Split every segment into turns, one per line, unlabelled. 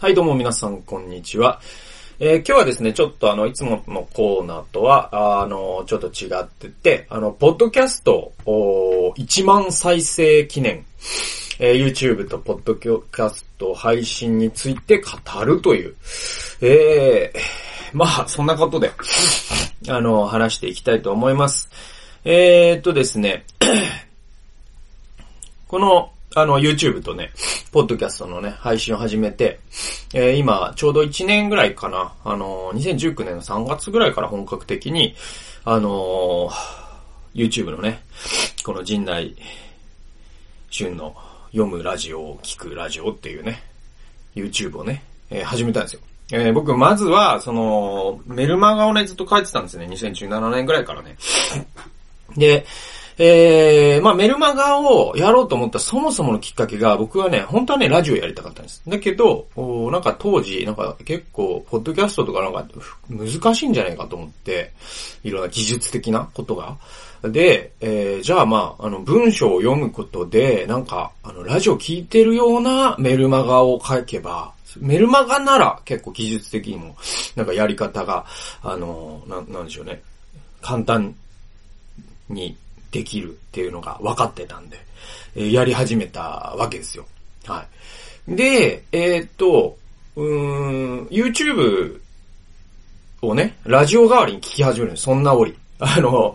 はい、どうも皆さん、こんにちは。えー今日はですね、ちょっとあの、いつものコーナーとは、あの、ちょっと違ってて、あの、ポッドキャスト、お1万再生記念、えー YouTube とポッドキャスト配信について語るという、えー、まあ、そんなことで、あの、話していきたいと思います。えーっとですね、この、あの、YouTube とね、ポッドキャストのね、配信を始めて、えー今、ちょうど1年ぐらいかな、あの、2019年の3月ぐらいから本格的に、あのー YouTube のね、この陣内俊の読むラジオを聞くラジオっていうね、YouTube をね、えー始めたんですよ。えー僕、まずは、その、メルマガをね、ずっと書いてたんですね。2017年ぐらいからね。で、えー、まあメルマガをやろうと思ったそもそものきっかけが、僕はね、本当はね、ラジオやりたかったんです。だけど、おなんか当時、なんか結構、ポッドキャストとかなんか難しいんじゃないかと思って、いろんな技術的なことが。で、えー、じゃあまあ、あの、文章を読むことで、なんか、あの、ラジオ聞いてるようなメルマガを書けば、メルマガなら結構技術的にも、なんかやり方が、あの、な、なんでしょうね。簡単にできるっていうのが分かってたんで、えーやり始めたわけですよ。はい。で、えーっと、うーん、YouTube をね、ラジオ代わりに聞き始めるんです。そんな折。あの、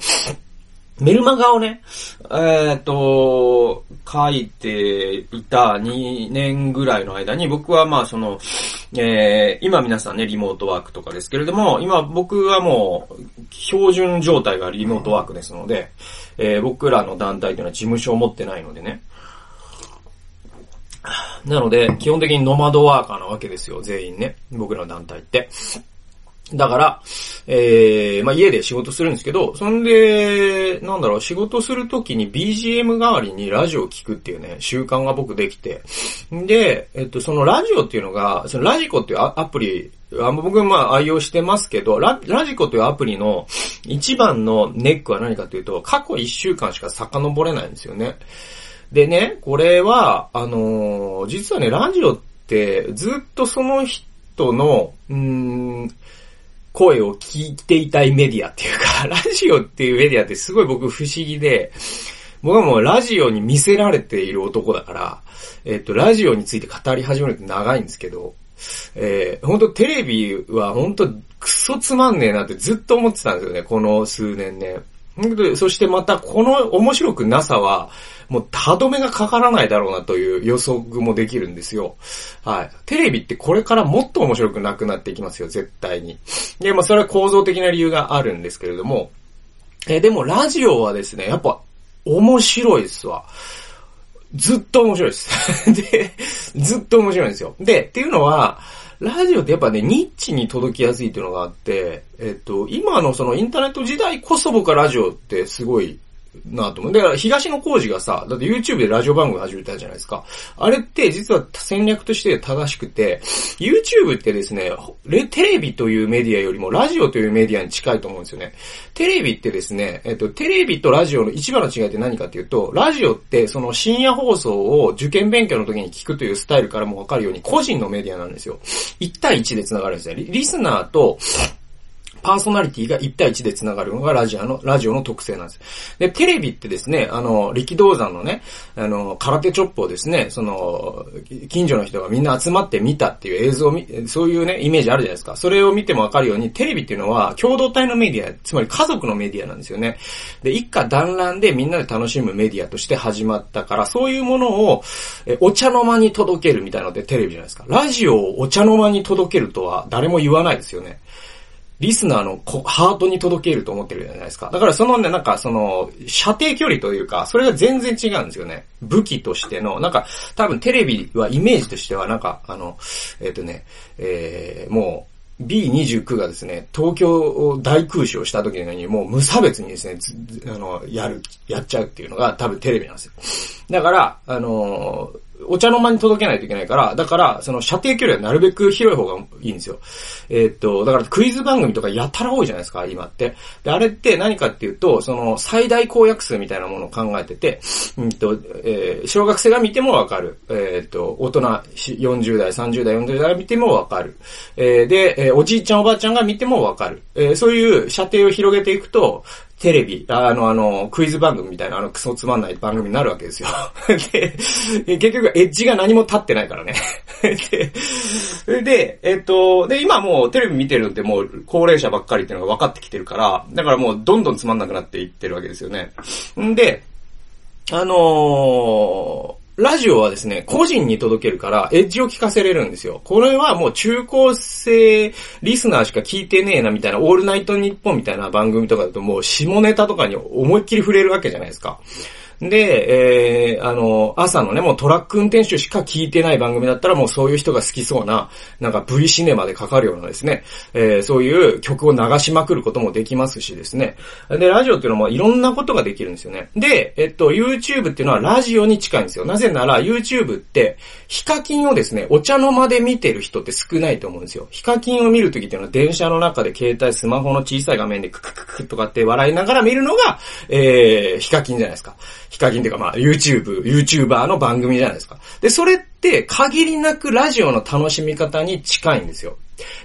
メルマガをね、えーっと、書いていた2年ぐらいの間に、僕はまあその、えー今皆さんね、リモートワークとかですけれども、今僕はもう、標準状態がリモートワークですので、えー僕らの団体というのは事務所を持ってないのでね。なので、基本的にノマドワーカーなわけですよ、全員ね。僕らの団体って。だから、えー、まあ家で仕事するんですけど、そんで、なんだろう、仕事するときに BGM 代わりにラジオを聞くっていうね、習慣が僕できて。で、えっと、そのラジオっていうのが、そのラジコっていうアプリ、あ僕まあ愛用してますけど、ララジコというアプリの一番のネックは何かというと、過去1週間しか遡れないんですよね。でね、これは、あのー実はね、ラジオってずっとその人の、うーん、声を聞いていたいメディアっていうか、ラジオっていうメディアってすごい僕不思議で、僕はもうラジオに見せられている男だから、えっと、ラジオについて語り始めるって長いんですけど、えー、本当テレビは本当クソつまんねえなってずっと思ってたんですよね、この数年ね。そしてまたこの面白くなさは、もう歯止めがかからないだろうなという予測もできるんですよ。はい。テレビってこれからもっと面白くなくなっていきますよ、絶対に。で、まあそれは構造的な理由があるんですけれども、えでもラジオはですね、やっぱ面白いですわ。ずっと面白いです。で、ずっと面白いんですよ。で、っていうのは、ラジオってやっぱね、ニッチに届きやすいっていうのがあって、えっと、今のそのインターネット時代こそ僕はラジオってすごいなと思う。だから東野幸治がさ、だって YouTube でラジオ番組始めたじゃないですか。あれって実は戦略として正しくて、YouTube ってですね、テレビというメディアよりもラジオというメディアに近いと思うんですよね。テレビってですね、えっと、テレビとラジオの一番の違いって何かっていうと、ラジオってその深夜放送を受験勉強の時に聞くというスタイルからもわかるように個人のメディアなんですよ。1対1で繋がるんですね。リスナーと、パーソナリティが1対1で繋がるのがラジオの、ラジオの特性なんです。で、テレビってですね、あの、力道山のね、あの、空手チョップをですね、その、近所の人がみんな集まって見たっていう映像を見、そういうね、イメージあるじゃないですか。それを見てもわかるように、テレビっていうのは共同体のメディア、つまり家族のメディアなんですよね。で、一家団らんでみんなで楽しむメディアとして始まったから、そういうものを、えお茶の間に届けるみたいなのでテレビじゃないですか。ラジオをお茶の間に届けるとは誰も言わないですよね。リスナーのハートに届けると思ってるじゃないですか。だからそのね、なんかその、射程距離というか、それが全然違うんですよね。武器としての、なんか、多分テレビはイメージとしては、なんか、あの、えっ、とね、えー、もう、B29 がですね、東京を大空襲をした時のように、もう無差別にですね、あの、やる、やっちゃうっていうのが多分テレビなんですよ。だから、あの、お茶の間に届けないといけないから、だから、その射程距離はなるべく広い方がいいんですよ。えー、っと、だからクイズ番組とかやたら多いじゃないですか、今って。で、あれって何かっていうと、その最大公約数みたいなものを考えてて、うんと、えー、小学生が見てもわかる。えー、っと、大人40代、30代、40代が見てもわかる。えー、で、えー、おじいちゃんおばあちゃんが見てもわかる。えー、そういう射程を広げていくと、テレビ、あの、あの、クイズ番組みたいな、あの、クソつまんない番組になるわけですよ。で、結局、エッジが何も立ってないからね。で、で、えっと、で、今もうテレビ見てるってもう高齢者ばっかりっていうのが分かってきてるから、だからもうどんどんつまんなくなっていってるわけですよね。んで、あのーラジオはですね、個人に届けるから、エッジを聞かせれるんですよ。これはもう中高生リスナーしか聞いてねえなみたいな、オールナイトニッポンみたいな番組とかだともう下ネタとかに思いっきり触れるわけじゃないですか。で、えー、あの、朝のね、もうトラック運転手しか聞いてない番組だったらもうそういう人が好きそうな、なんか V シネマでかかるようなですね、えー、そういう曲を流しまくることもできますしですね。で、ラジオっていうのもいろんなことができるんですよね。で、えっと、YouTube っていうのはラジオに近いんですよ。なぜなら YouTube って、ヒカキンをですね、お茶の間で見てる人って少ないと思うんですよ。ヒカキンを見るときっていうのは電車の中で携帯、スマホの小さい画面でクククククとかって笑いながら見るのが、えー、ヒカキンじゃないですか。ヒカキンっていうかまあ YouTube、YouTuber の番組じゃないですか。で、それっ限りなくラジオの楽しみ方に近いんですよ。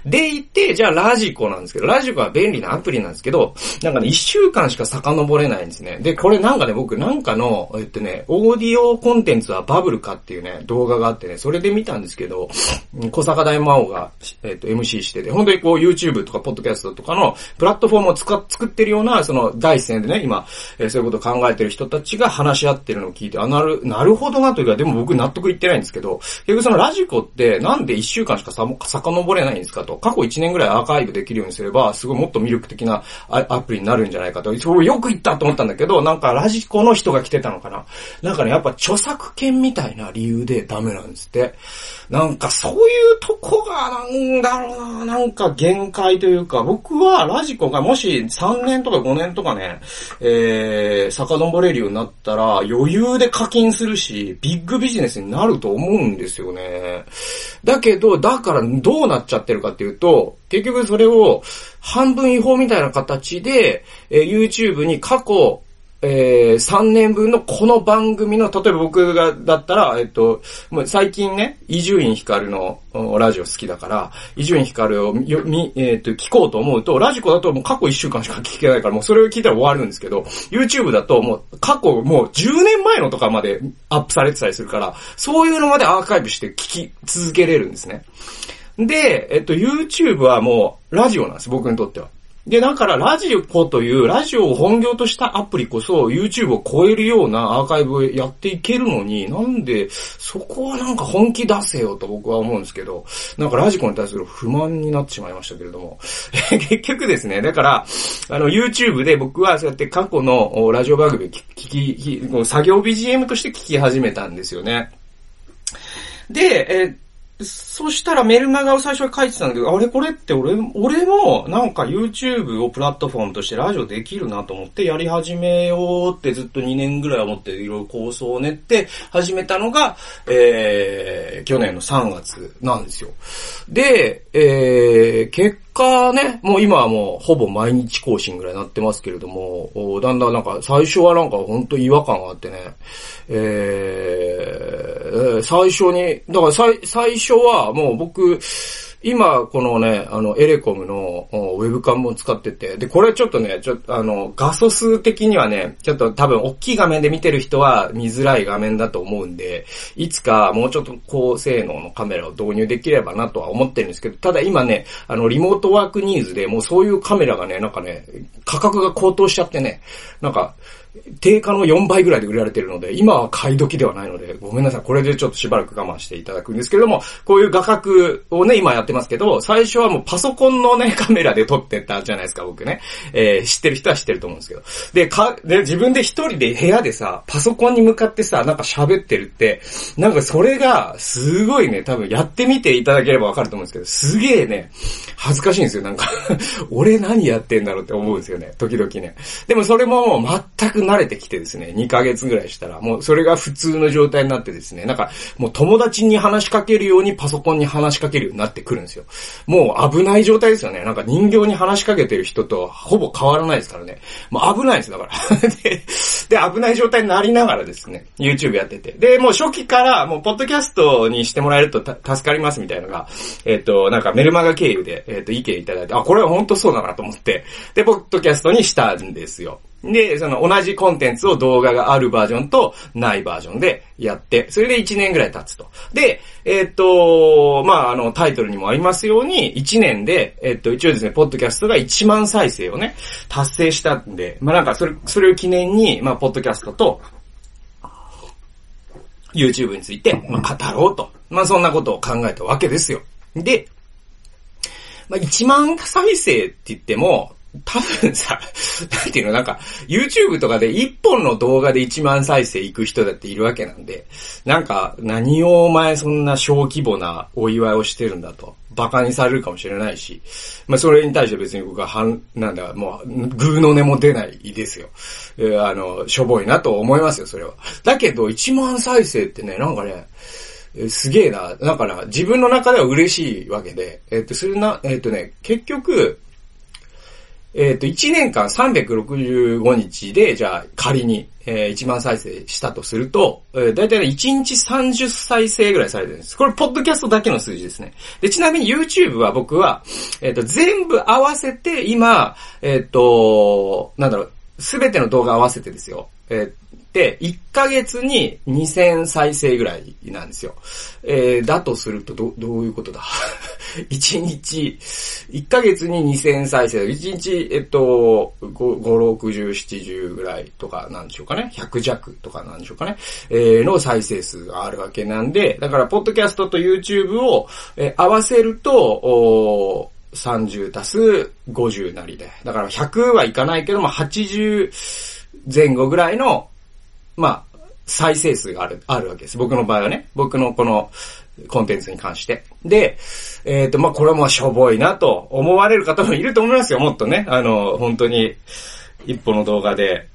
でいて、じゃあラジコなんですけど、ラジコは便利なアプリなんですけど、なんかね、一週間しか遡れないんですね。で、これなんかね、僕なんかの、えっとね、オーディオコンテンツはバブルかっていうね、動画があってね、それで見たんですけど、小坂大魔王が、えっと、MC してて、本当にこう YouTube とかポッドキャストとかのプラットフォームを使っ、作ってるような、その第一線でね、今、えー、そういうことを考えてる人たちが話し合ってるのを聞いて、あ、なる、なるほどなというか、でも僕納得いってないんですけど、結局そのラジコってなんで1週間しかさ、遡れないんですかと、過去1年ぐらいアーカイブできるようにすれば、すごいもっと魅力的なアプリになるんじゃないかと。そよく言ったと思ったんだけど、なんかラジコの人が来てたのかな。なんかね、やっぱ著作権みたいな理由でダメなんですって。なんかそういうとこが、なんだろうな、なんか限界というか、僕はラジコがもし3年とか5年とかね、えー、遡れるようになったら余裕で課金するし、ビッグビジネスになると思うんですよね。だけど、だからどうなっちゃってるかっていうと、結局それを半分違法みたいな形で、えー、YouTube に過去、えー、3年分のこの番組の、例えば僕が、だったら、えっと、もう最近ね、伊集院光のラジオ好きだから、伊集院光をよみ、えっと、聞こうと思うと、ラジコだともう過去1週間しか聞けないから、もうそれを聞いたら終わるんですけど、YouTube だともう過去もう10年前のとかまでアップされてたりするから、そういうのまでアーカイブして聞き続けれるんですね。で、えっと、YouTube はもう、ラジオなんです、僕にとっては。で、だからラジコというラジオを本業としたアプリこそ YouTube を超えるようなアーカイブをやっていけるのに、なんでそこはなんか本気出せよと僕は思うんですけど、なんかラジコに対する不満になってしまいましたけれども。結局ですね、だから、あの YouTube で僕はそうやって過去のラジオ番組聞き、聞き作業 BGM として聞き始めたんですよね。で、えーそしたらメルマガを最初に書いてたんだけど、あれこれって俺、俺もなんか YouTube をプラットフォームとしてラジオできるなと思ってやり始めようってずっと2年ぐらい思っていろいろ構想を練って始めたのが、えー、去年の3月なんですよ。で、えー、結果ね、もう今はもうほぼ毎日更新ぐらいになってますけれども、だんだんなんか最初はなんかほんと違和感があってね、えー、最初に、だから最、最初はもう僕、今、このね、あの、エレコムのウェブカムも使ってて、で、これちょっとね、ちょっとあの、画素数的にはね、ちょっと多分大きい画面で見てる人は見づらい画面だと思うんで、いつかもうちょっと高性能のカメラを導入できればなとは思ってるんですけど、ただ今ね、あの、リモートワークニーズでもうそういうカメラがね、なんかね、価格が高騰しちゃってね、なんか、定価の4倍ぐらいで売られてるので、今は買い時ではないので、ごめんなさい。これでちょっとしばらく我慢していただくんですけれども、こういう画角をね、今やってますけど、最初はもうパソコンのね、カメラで撮ってたじゃないですか、僕ね。えー、知ってる人は知ってると思うんですけど。で、か、で、自分で一人で部屋でさ、パソコンに向かってさ、なんか喋ってるって、なんかそれが、すごいね、多分やってみていただければわかると思うんですけど、すげえね、恥ずかしいんですよ、なんか 俺何やってんだろうって思うんですよね、時々ね。でもそれも全く慣れてきてですね、2ヶ月ぐらいしたら、もうそれが普通の状態になってですね、なんか、もう友達に話しかけるようにパソコンに話しかけるようになってくるんですよ。もう危ない状態ですよね。なんか人形に話しかけてる人とほぼ変わらないですからね。もう危ないです、だから で。で、危ない状態になりながらですね、YouTube やってて。で、もう初期から、もうポッドキャストにしてもらえると助かりますみたいなのが、えっ、と、なんかメルマガ経由で、えっ、と、意見いただいて、あ、これは本当そうだなと思って、で、ポッドキャストにしたんですよ。で、その同じコンテンツを動画があるバージョンとないバージョンでやって、それで1年ぐらい経つと。で、えっ、と、まあ、あの、タイトルにもありますように、1年で、えっ、と、一応ですね、ポッドキャストが1万再生をね、達成したんで、まあ、なんか、それ、それを記念に、まあ、ポッドキャストと、YouTube について、まあ、語ろうと。まあ、そんなことを考えたわけですよ。で、まあ、1万再生って言っても、多分さ、なんていうの、なんか、YouTube とかで1本の動画で1万再生いく人だっているわけなんで、なんか、何をお前そんな小規模なお祝いをしてるんだと、馬鹿にされるかもしれないし、まあそれに対して別に僕は、はん、なんだ、もう、グーの音も出ないですよ。えー、あの、しょぼいなと思いますよ、それは。だけど、1万再生ってね、なんかね、すげえな。だから、自分の中では嬉しいわけで、えっと、それな、えっとね、結局、えっ、ー、と、1年間365日で、じゃあ仮に、えー、1万再生したとすると、えー、だいたい1日30再生ぐらいされてるんです。これ、ポッドキャストだけの数字ですね。で、ちなみに YouTube は僕は、えっ、ー、と、全部合わせて、今、えっ、ー、と、なんだろう、すべての動画合わせてですよ。えー、1ヶ月に2000再生ぐらいなんですよ。えー、だとすると、ど、どういうことだ ?1 日、1ヶ月に2000再生、1日、えっと、5、60、70ぐらいとかなんでしょうかね。100弱とかなんでしょうかね。えー、の再生数があるわけなんで、だから、ポッドキャストと YouTube を、えー、合わせると、お30足す50なりで。だから100はいかないけども、80前後ぐらいのまあ、再生数がある、あるわけです。僕の場合はね。僕のこのコンテンツに関して。で、えっ、ー、と、まあ、これはもしょぼいなと思われる方もいると思いますよ、もっとね。あの、本当に、一歩の動画で、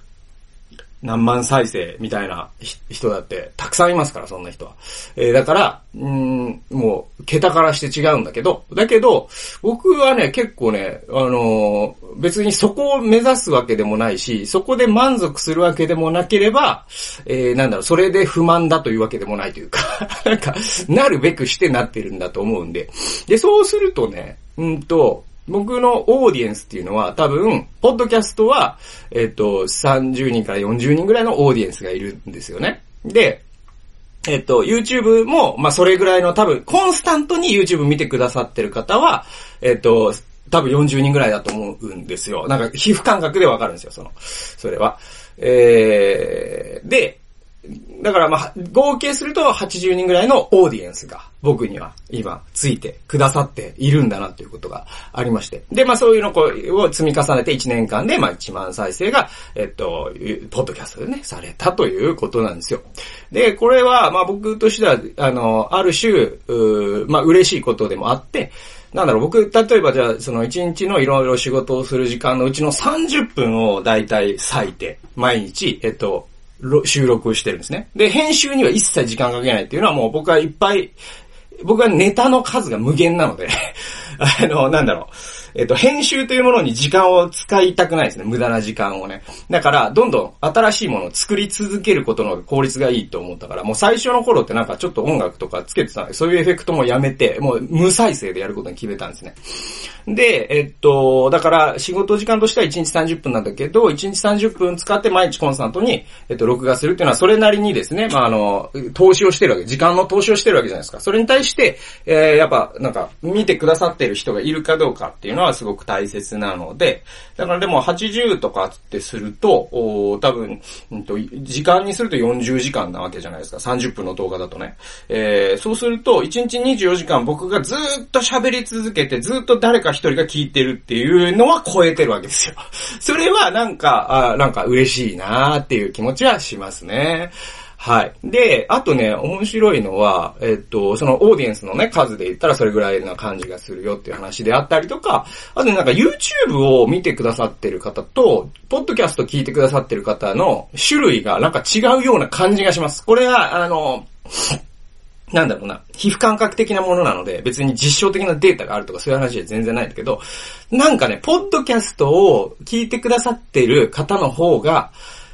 何万再生みたいな人だってたくさんいますから、そんな人は。えー、だから、うん、もう、桁からして違うんだけど、だけど、僕はね、結構ね、あのー、別にそこを目指すわけでもないし、そこで満足するわけでもなければ、えー、なんだろう、それで不満だというわけでもないというか なんか、なるべくしてなってるんだと思うんで。で、そうするとね、うんと、僕のオーディエンスっていうのは多分、ポッドキャストは、えっ、と、30人から40人ぐらいのオーディエンスがいるんですよね。で、えっ、と、YouTube も、まあ、それぐらいの多分、コンスタントに YouTube 見てくださってる方は、えっ、と、多分40人ぐらいだと思うんですよ。なんか、皮膚感覚でわかるんですよ、その、それは。えー、で、だからまあ、合計すると80人ぐらいのオーディエンスが僕には今ついてくださっているんだなということがありまして。で、まあそういうのを積み重ねて1年間でまあ1万再生が、えっと、ポッドキャストでね、されたということなんですよ。で、これはまあ僕としては、あの、ある種、まあ嬉しいことでもあって、なんだろう、僕、例えばじゃあ、その1日のいろいろ仕事をする時間のうちの30分をだいたい割いて、毎日、えっと、収録してるんですね。で、編集には一切時間かけないっていうのはもう僕はいっぱい、僕はネタの数が無限なので あの、なんだろう。えっと、編集というものに時間を使いたくないですね。無駄な時間をね。だから、どんどん新しいものを作り続けることの効率がいいと思ったから、もう最初の頃ってなんかちょっと音楽とかつけてたんで、そういうエフェクトもやめて、もう無再生でやることに決めたんですね。で、えっと、だから仕事時間としては1日30分なんだけど、1日30分使って毎日コンスタントに、えっと、録画するっていうのはそれなりにですね、まあ、あの、投資をしてるわけ、時間の投資をしてるわけじゃないですか。それに対して、えー、やっぱ、なんか、見てくださってる人がいるかどうかっていうのははすごく大切なので、だからでも80とかってすると、お多分、うんと、時間にすると40時間なわけじゃないですか。30分の動画だとね。えー、そうすると、1日24時間僕がずっと喋り続けて、ずっと誰か一人が聞いてるっていうのは超えてるわけですよ。それはなんか、あなんか嬉しいなーっていう気持ちはしますね。はい。で、あとね、面白いのは、えっと、そのオーディエンスのね、数で言ったらそれぐらいな感じがするよっていう話であったりとか、あとね、なんか YouTube を見てくださってる方と、ポッドキャスト聞いてくださってる方の種類がなんか違うような感じがします。これは、あの、なんだろうな、皮膚感覚的なものなので、別に実証的なデータがあるとかそういう話は全然ないんだけど、なんかね、ポッドキャストを聞いてくださってる方の方が、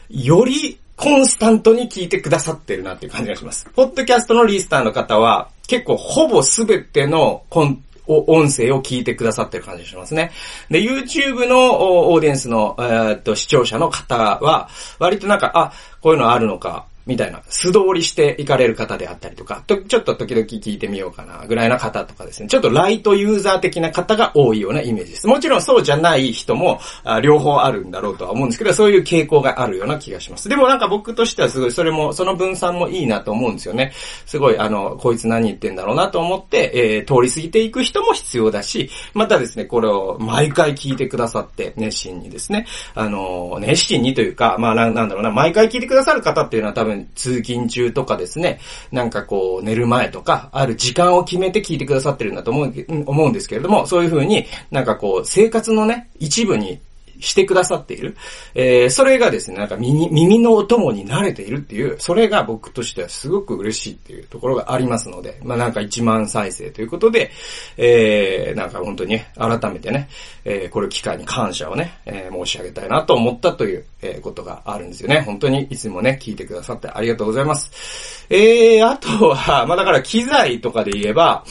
よりコンスタントに聞いてくださってるなっていう感じがします。ポッドキャストのリスターの方は、結構ほぼすべてのコン音声を聞いてくださってる感じがしますね。で、YouTube のオーディエンスの、えー、っと、視聴者の方は、割となんか、あ、こういうのあるのか、みたいな、素通りして行かれる方であったりとか、とちょっと時々聞いてみようかな、ぐらいな方とかですね、ちょっとライトユーザー的な方が多いようなイメージです。もちろんそうじゃない人も、あ両方あるんだろうとは思うんですけど、そういう傾向があるような気がします。でもなんか僕としてはすごい、それも、その分散もいいなと思うんですよね。すごい、あの、こいつ何言ってんだろうなと思って、えー、通り過ぎていく人も必要だし、またですね、これを毎回聞いてくださって、熱心にですね、あの、熱心にというか、まあなんだろうな、毎回聞いてくださる方っていうのは多分通勤中とかですね、なんかこう、寝る前とか、ある時間を決めて聞いてくださってるんだと思う、思うんですけれども、そういうふうになんかこう、生活のね、一部にしてくださっている。えー、それがですね、なんか耳、耳のお供に慣れているっていう、それが僕としてはすごく嬉しいっていうところがありますので、まあなんか1万再生ということで、えー、なんか本当に、改めてね、えー、これ機会に感謝をね、えー、申し上げたいなと思ったという、えー、ことがあるんですよね。本当にいつもね、聞いてくださってありがとうございます。えー、あとは、まあだから機材とかで言えば、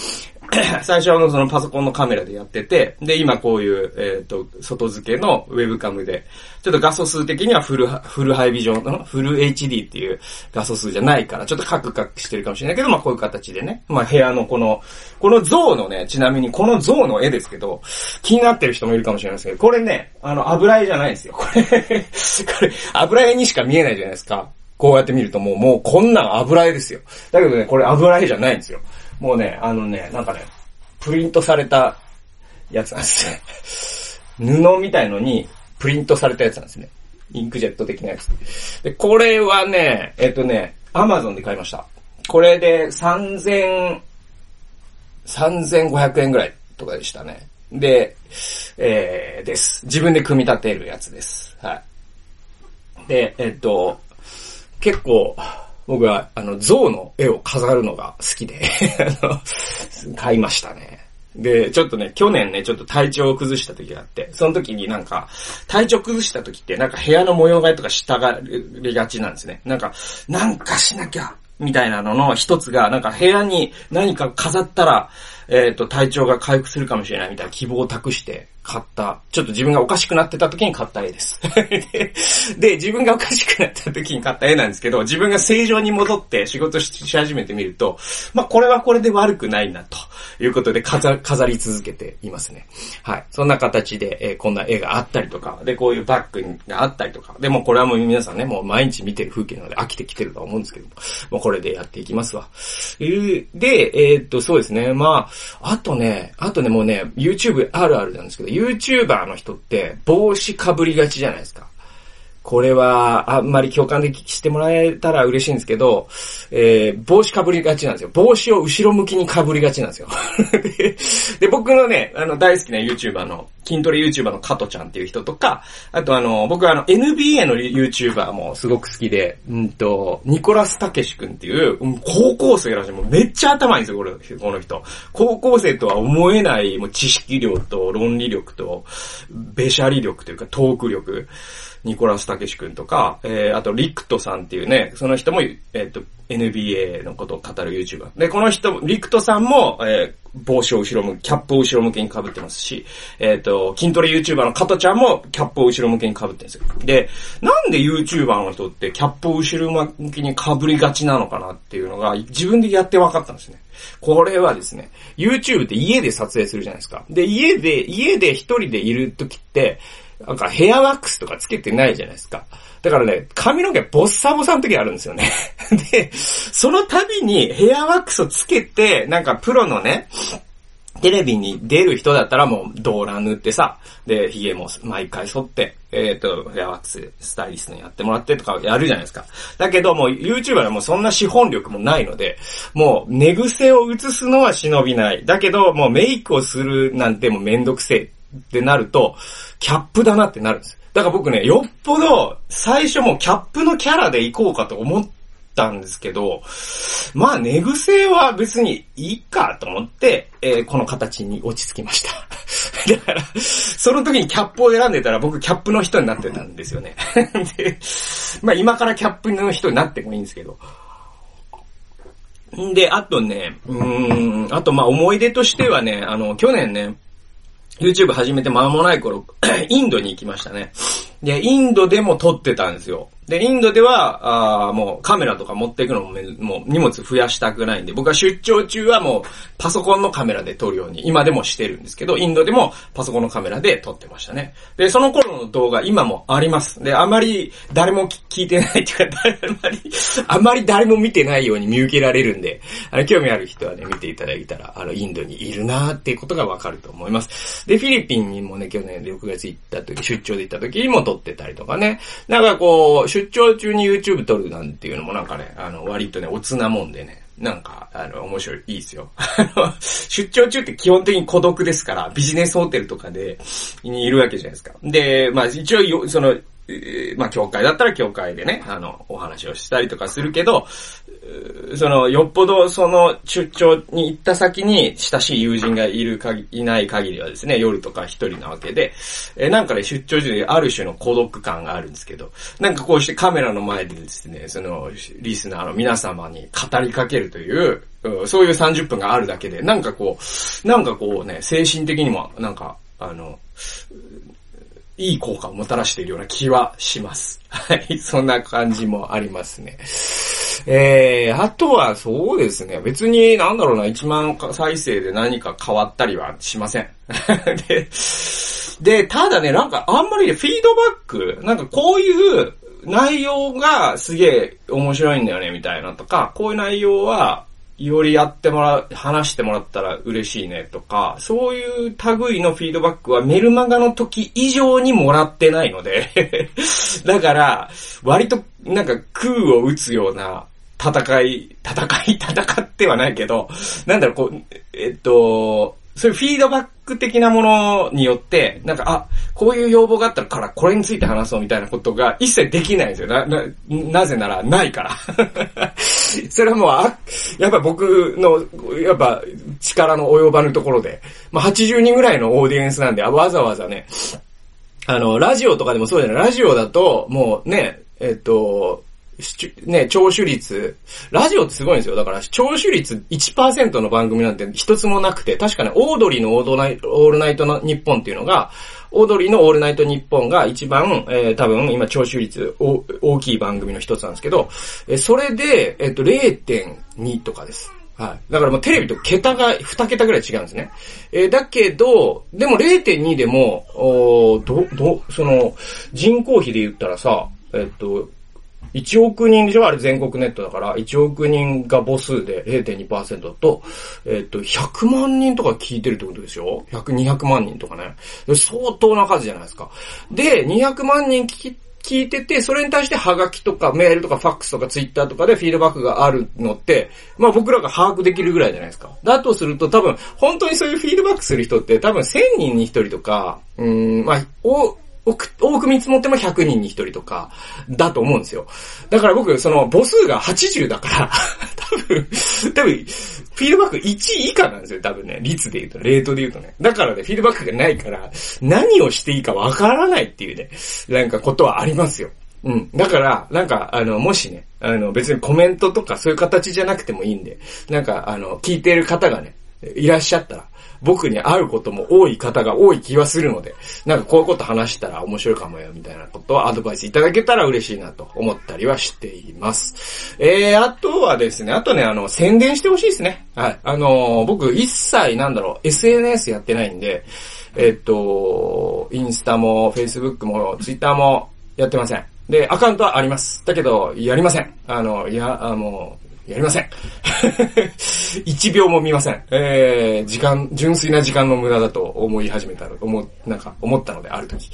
最初はそのパソコンのカメラでやってて、で、今こういう、えっ、ー、と、外付けのウェブカムで、ちょっと画素数的にはフル、フルハイビジョンの、フル HD っていう画素数じゃないから、ちょっとカクカクしてるかもしれないけど、まあこういう形でね、まあ部屋のこの、この像のね、ちなみにこの像の絵ですけど、気になってる人もいるかもしれないですけど、これね、あの、油絵じゃないんですよ。これ これ、油絵にしか見えないじゃないですか。こうやって見るともう、もうこんなん油絵ですよ。だけどね、これ油絵じゃないんですよ。もうね、あのね、なんかね、プリントされたやつなんですね。布みたいのにプリントされたやつなんですね。インクジェット的なやつ。で、これはね、えっとね、アマゾンで買いました。これで3000、3500円ぐらいとかでしたね。で、えー、です。自分で組み立てるやつです。はい。で、えっと、結構、僕は、あの、像の絵を飾るのが好きで 買いましたね。で、ちょっとね、去年ね、ちょっと体調を崩した時があって、その時になんか、体調崩した時ってなんか部屋の模様替えとかしたがりがちなんですね。なんか、なんかしなきゃ、みたいなのの一つが、なんか部屋に何か飾ったら、えっ、ー、と、体調が回復するかもしれないみたいな希望を託して買った、ちょっと自分がおかしくなってた時に買った絵です で。自分がおかしくなった時に買った絵なんですけど、自分が正常に戻って仕事し始めてみると、まあ、これはこれで悪くないな、ということで飾り続けていますね。はい。そんな形で、えー、こんな絵があったりとか、で、こういうバッグがあったりとか、でもこれはもう皆さんね、もう毎日見てる風景なので飽きてきてると思うんですけども、もうこれでやっていきますわ。で、えー、っと、そうですね。まあ、あとね、あとね、もうね、YouTube あるあるなんですけど、YouTuber の人って帽子かぶりがちじゃないですか。これは、あんまり共感できしてもらえたら嬉しいんですけど、えー、帽子かぶりがちなんですよ。帽子を後ろ向きにかぶりがちなんですよ。で、僕のね、あの、大好きな YouTuber の、筋トレ YouTuber の加トちゃんっていう人とか、あとあの、僕はあの、NBA の YouTuber もすごく好きで、うんと、ニコラス・タケシ君っていう、高校生らしい、もうめっちゃ頭いいんですよ、これ、この人。高校生とは思えない、もう知識量と論理力と、べしゃり力というか、トーク力。ニコラス・タケシ君とか、えー、あと、リクトさんっていうね、その人も、えっ、ー、と、NBA のことを語る YouTuber。で、この人、リクトさんも、えー、帽子を後ろ向き、キャップを後ろ向きに被ってますし、えっ、ー、と、筋トレ YouTuber の加トちゃんもキャップを後ろ向きに被ってるんですよ。で、なんで YouTuber の人ってキャップを後ろ向きに被りがちなのかなっていうのが、自分でやって分かったんですね。これはですね、YouTube って家で撮影するじゃないですか。で、家で、家で一人でいる時って、なんかヘアワックスとかつけてないじゃないですか。だからね、髪の毛ボッサボサの時あるんですよね。で、その度にヘアワックスをつけて、なんかプロのね、テレビに出る人だったらもう動乱塗ってさ、で、髭も毎回剃って、えっ、ー、と、ヘアワックス、スタイリストにやってもらってとかやるじゃないですか。だけどもう YouTuber はもうそんな資本力もないので、もう寝癖を映すのは忍びない。だけどもうメイクをするなんてもうめんどくせえってなると、キャップだなってなるんです。だから僕ね、よっぽど最初もキャップのキャラで行こうかと思ったんですけど、まあ寝癖は別にいいかと思って、えー、この形に落ち着きました。だから、その時にキャップを選んでたら僕キャップの人になってたんですよね。で、まあ今からキャップの人になってもいいんですけど。んで、あとね、うん、あとまあ思い出としてはね、あの、去年ね、YouTube 始めて間もない頃、インドに行きましたね。で、インドでも撮ってたんですよ。で、インドでは、ああもうカメラとか持っていくのももう荷物増やしたくないんで、僕は出張中はもうパソコンのカメラで撮るように、今でもしてるんですけど、インドでもパソコンのカメラで撮ってましたね。で、その頃の動画今もあります。で、あまり誰も聞いてないっていうか、あまり、あまり誰も見てないように見受けられるんで、あの、興味ある人はね、見ていただいたら、あの、インドにいるなーっていうことがわかると思います。で、フィリピンにもね、去年6月行った時、出張で行った時にも撮ってたりとかね。なんかこう、出張中に YouTube 撮るなんていうのもなんかね、あの、割とね、おつなもんでね、なんか、あの、面白い、いいですよ。あの、出張中って基本的に孤独ですから、ビジネスホテルとかで、にいるわけじゃないですか。で、まあ一応、その、まあ、教会だったら教会でね、あの、お話をしたりとかするけど、その、よっぽどその出張に行った先に親しい友人がいるかいない限りはですね、夜とか一人なわけで、えなんかね、出張時である種の孤独感があるんですけど、なんかこうしてカメラの前でですね、その、リスナーの皆様に語りかけるという、そういう30分があるだけで、なんかこう、なんかこうね、精神的にも、なんか、あの、いい効果をもたらしているような気はします。はい。そんな感じもありますね。えー、あとはそうですね。別になんだろうな、1万再生で何か変わったりはしません。で、で、ただね、なんかあんまりフィードバック、なんかこういう内容がすげえ面白いんだよね、みたいなとか、こういう内容はよりやってもらう、話してもらったら嬉しいねとか、そういう類のフィードバックはメルマガの時以上にもらってないので だから、割となんか空を打つような戦い、戦い、戦ってはないけど、なんだろう、こう、えっと、そういうフィードバック的なものによって、なんか、あ、こういう要望があったからこれについて話そうみたいなことが一切できないんですよ。な、な、なぜならないから。それはもう、あ、やっぱ僕の、やっぱ力の及ばぬところで、まあ80人ぐらいのオーディエンスなんで、わざわざね、あの、ラジオとかでもそうじゃない。ラジオだと、もうね、えっと、ね、聴取率、ラジオってすごいんですよ。だから、聴取率1%の番組なんて一つもなくて、確かね、オードリーのオールナイトの日本っていうのが、オードリーのオールナイト日本が一番、えー、多分今聴取率大きい番組の一つなんですけど、えー、それで、えっ、ー、と、0.2とかです。はい。だからもうテレビと桁が2桁ぐらい違うんですね。えー、だけど、でも0.2でも、おど、ど、その、人口比で言ったらさ、えっと、1億人でしょあれ全国ネットだから、1億人が母数で0.2%と、えっ、と、100万人とか聞いてるってことですよ ?100、200万人とかね。相当な数じゃないですか。で、200万人聞き聞いてて、それに対してハガキとかメールとかファックスとかツイッターとかでフィードバックがあるのって、まあ僕らが把握できるぐらいじゃないですか。だとすると多分、本当にそういうフィードバックする人って多分1000人に1人とか、うん、まあ、お、多く見積もっても100人に1人とか、だと思うんですよ。だから僕、その母数が80だから 多分、多分、フィードバック1以下なんですよ、多分ね。率で言うと、レートで言うとね。だからね、フィードバックがないから、何をしていいかわからないっていうね、なんかことはありますよ。うん。だから、なんか、あの、もしね、あの、別にコメントとかそういう形じゃなくてもいいんで、なんか、あの、聞いてる方がね、いらっしゃったら、僕に会うことも多い方が多い気はするので、なんかこういうこと話したら面白いかもよ、みたいなことをアドバイスいただけたら嬉しいなと思ったりはしています。えー、あとはですね、あとね、あの、宣伝してほしいですね。はい。あのー、僕一切なんだろう、SNS やってないんで、えっと、インスタも、フェイスブックも、ツイッターもやってません。で、アカウントはあります。だけど、やりません。あの、いや、あの、やりません。一秒も見ません。えー、時間、純粋な時間の無駄だと思い始めたの、思、なんか思ったので、ある時。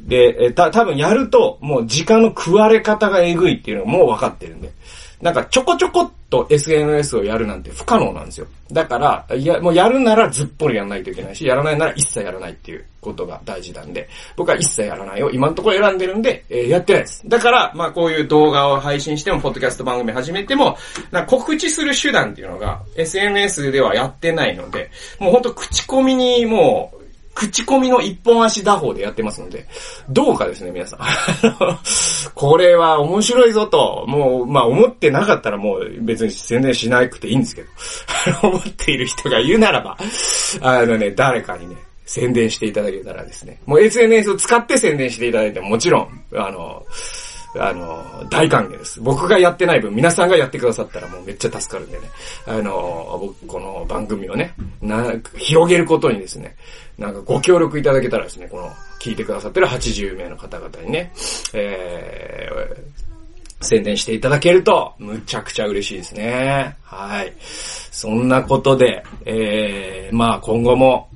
で、えた、多分やると、もう時間の食われ方がえぐいっていうのはもう分かってるんで。なんかちょこちょこっと SNS をやるなんて不可能なんですよ。だから、いや、もうやるならずっぽりやらないといけないし、やらないなら一切やらないっていうことが大事なんで、僕は一切やらないを今のところ選んでるんで、えー、やってないです。だから、まあこういう動画を配信しても、ポッドキャスト番組始めても、な告知する手段っていうのが SNS ではやってないので、もうほんと口コミにもう、口コミの一本足打法でやってますので、どうかですね、皆さん。これは面白いぞと、もう、まあ思ってなかったらもう別に宣伝しなくていいんですけど、思っている人が言うならば、あのね、誰かにね、宣伝していただけたらですね、もう SNS を使って宣伝していただいてももちろん、あの、あの、大歓迎です。僕がやってない分、皆さんがやってくださったらもうめっちゃ助かるんでね。あの、僕、この番組をね、な、広げることにですね、なんかご協力いただけたらですね、この、聞いてくださってる80名の方々にね、えー、宣伝していただけると、むちゃくちゃ嬉しいですね。はい。そんなことで、えー、まあ今後も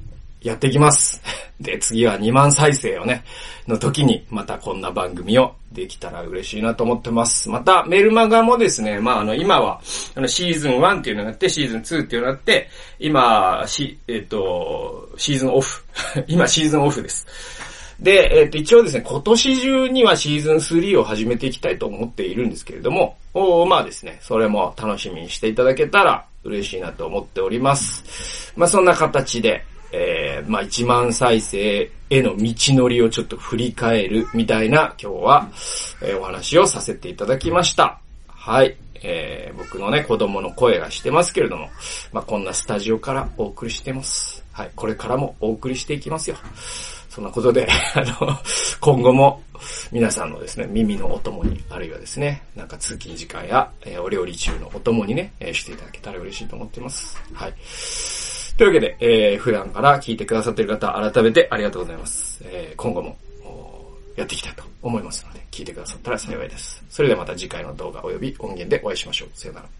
やっていきます。で、次は2万再生をね、の時に、またこんな番組をできたら嬉しいなと思ってます。また、メルマガもですね、まあ、あの、今は、あの、シーズン1っていうのがあって、シーズン2っていうのがあって、今、し、えっ、と、シーズンオフ。今、シーズンオフです。で、えっ、と、一応ですね、今年中にはシーズン3を始めていきたいと思っているんですけれども、おまあですね、それも楽しみにしていただけたら嬉しいなと思っております。まあ、そんな形で、えー、まあ、1万再生への道のりをちょっと振り返るみたいな今日は、えー、お話をさせていただきました。はい。えー、僕のね、子供の声がしてますけれども、まあ、こんなスタジオからお送りしてます。はい。これからもお送りしていきますよ。そんなことで、あの、今後も皆さんのですね、耳のお供に、あるいはですね、なんか通勤時間や、えー、お料理中のお供にね、えー、していただけたら嬉しいと思ってます。はい。というわけで、えー、普段から聞いてくださっている方、改めてありがとうございます。えー、今後も、やっていきたいと思いますので、聞いてくださったら幸いです。それではまた次回の動画及び音源でお会いしましょう。さよなら。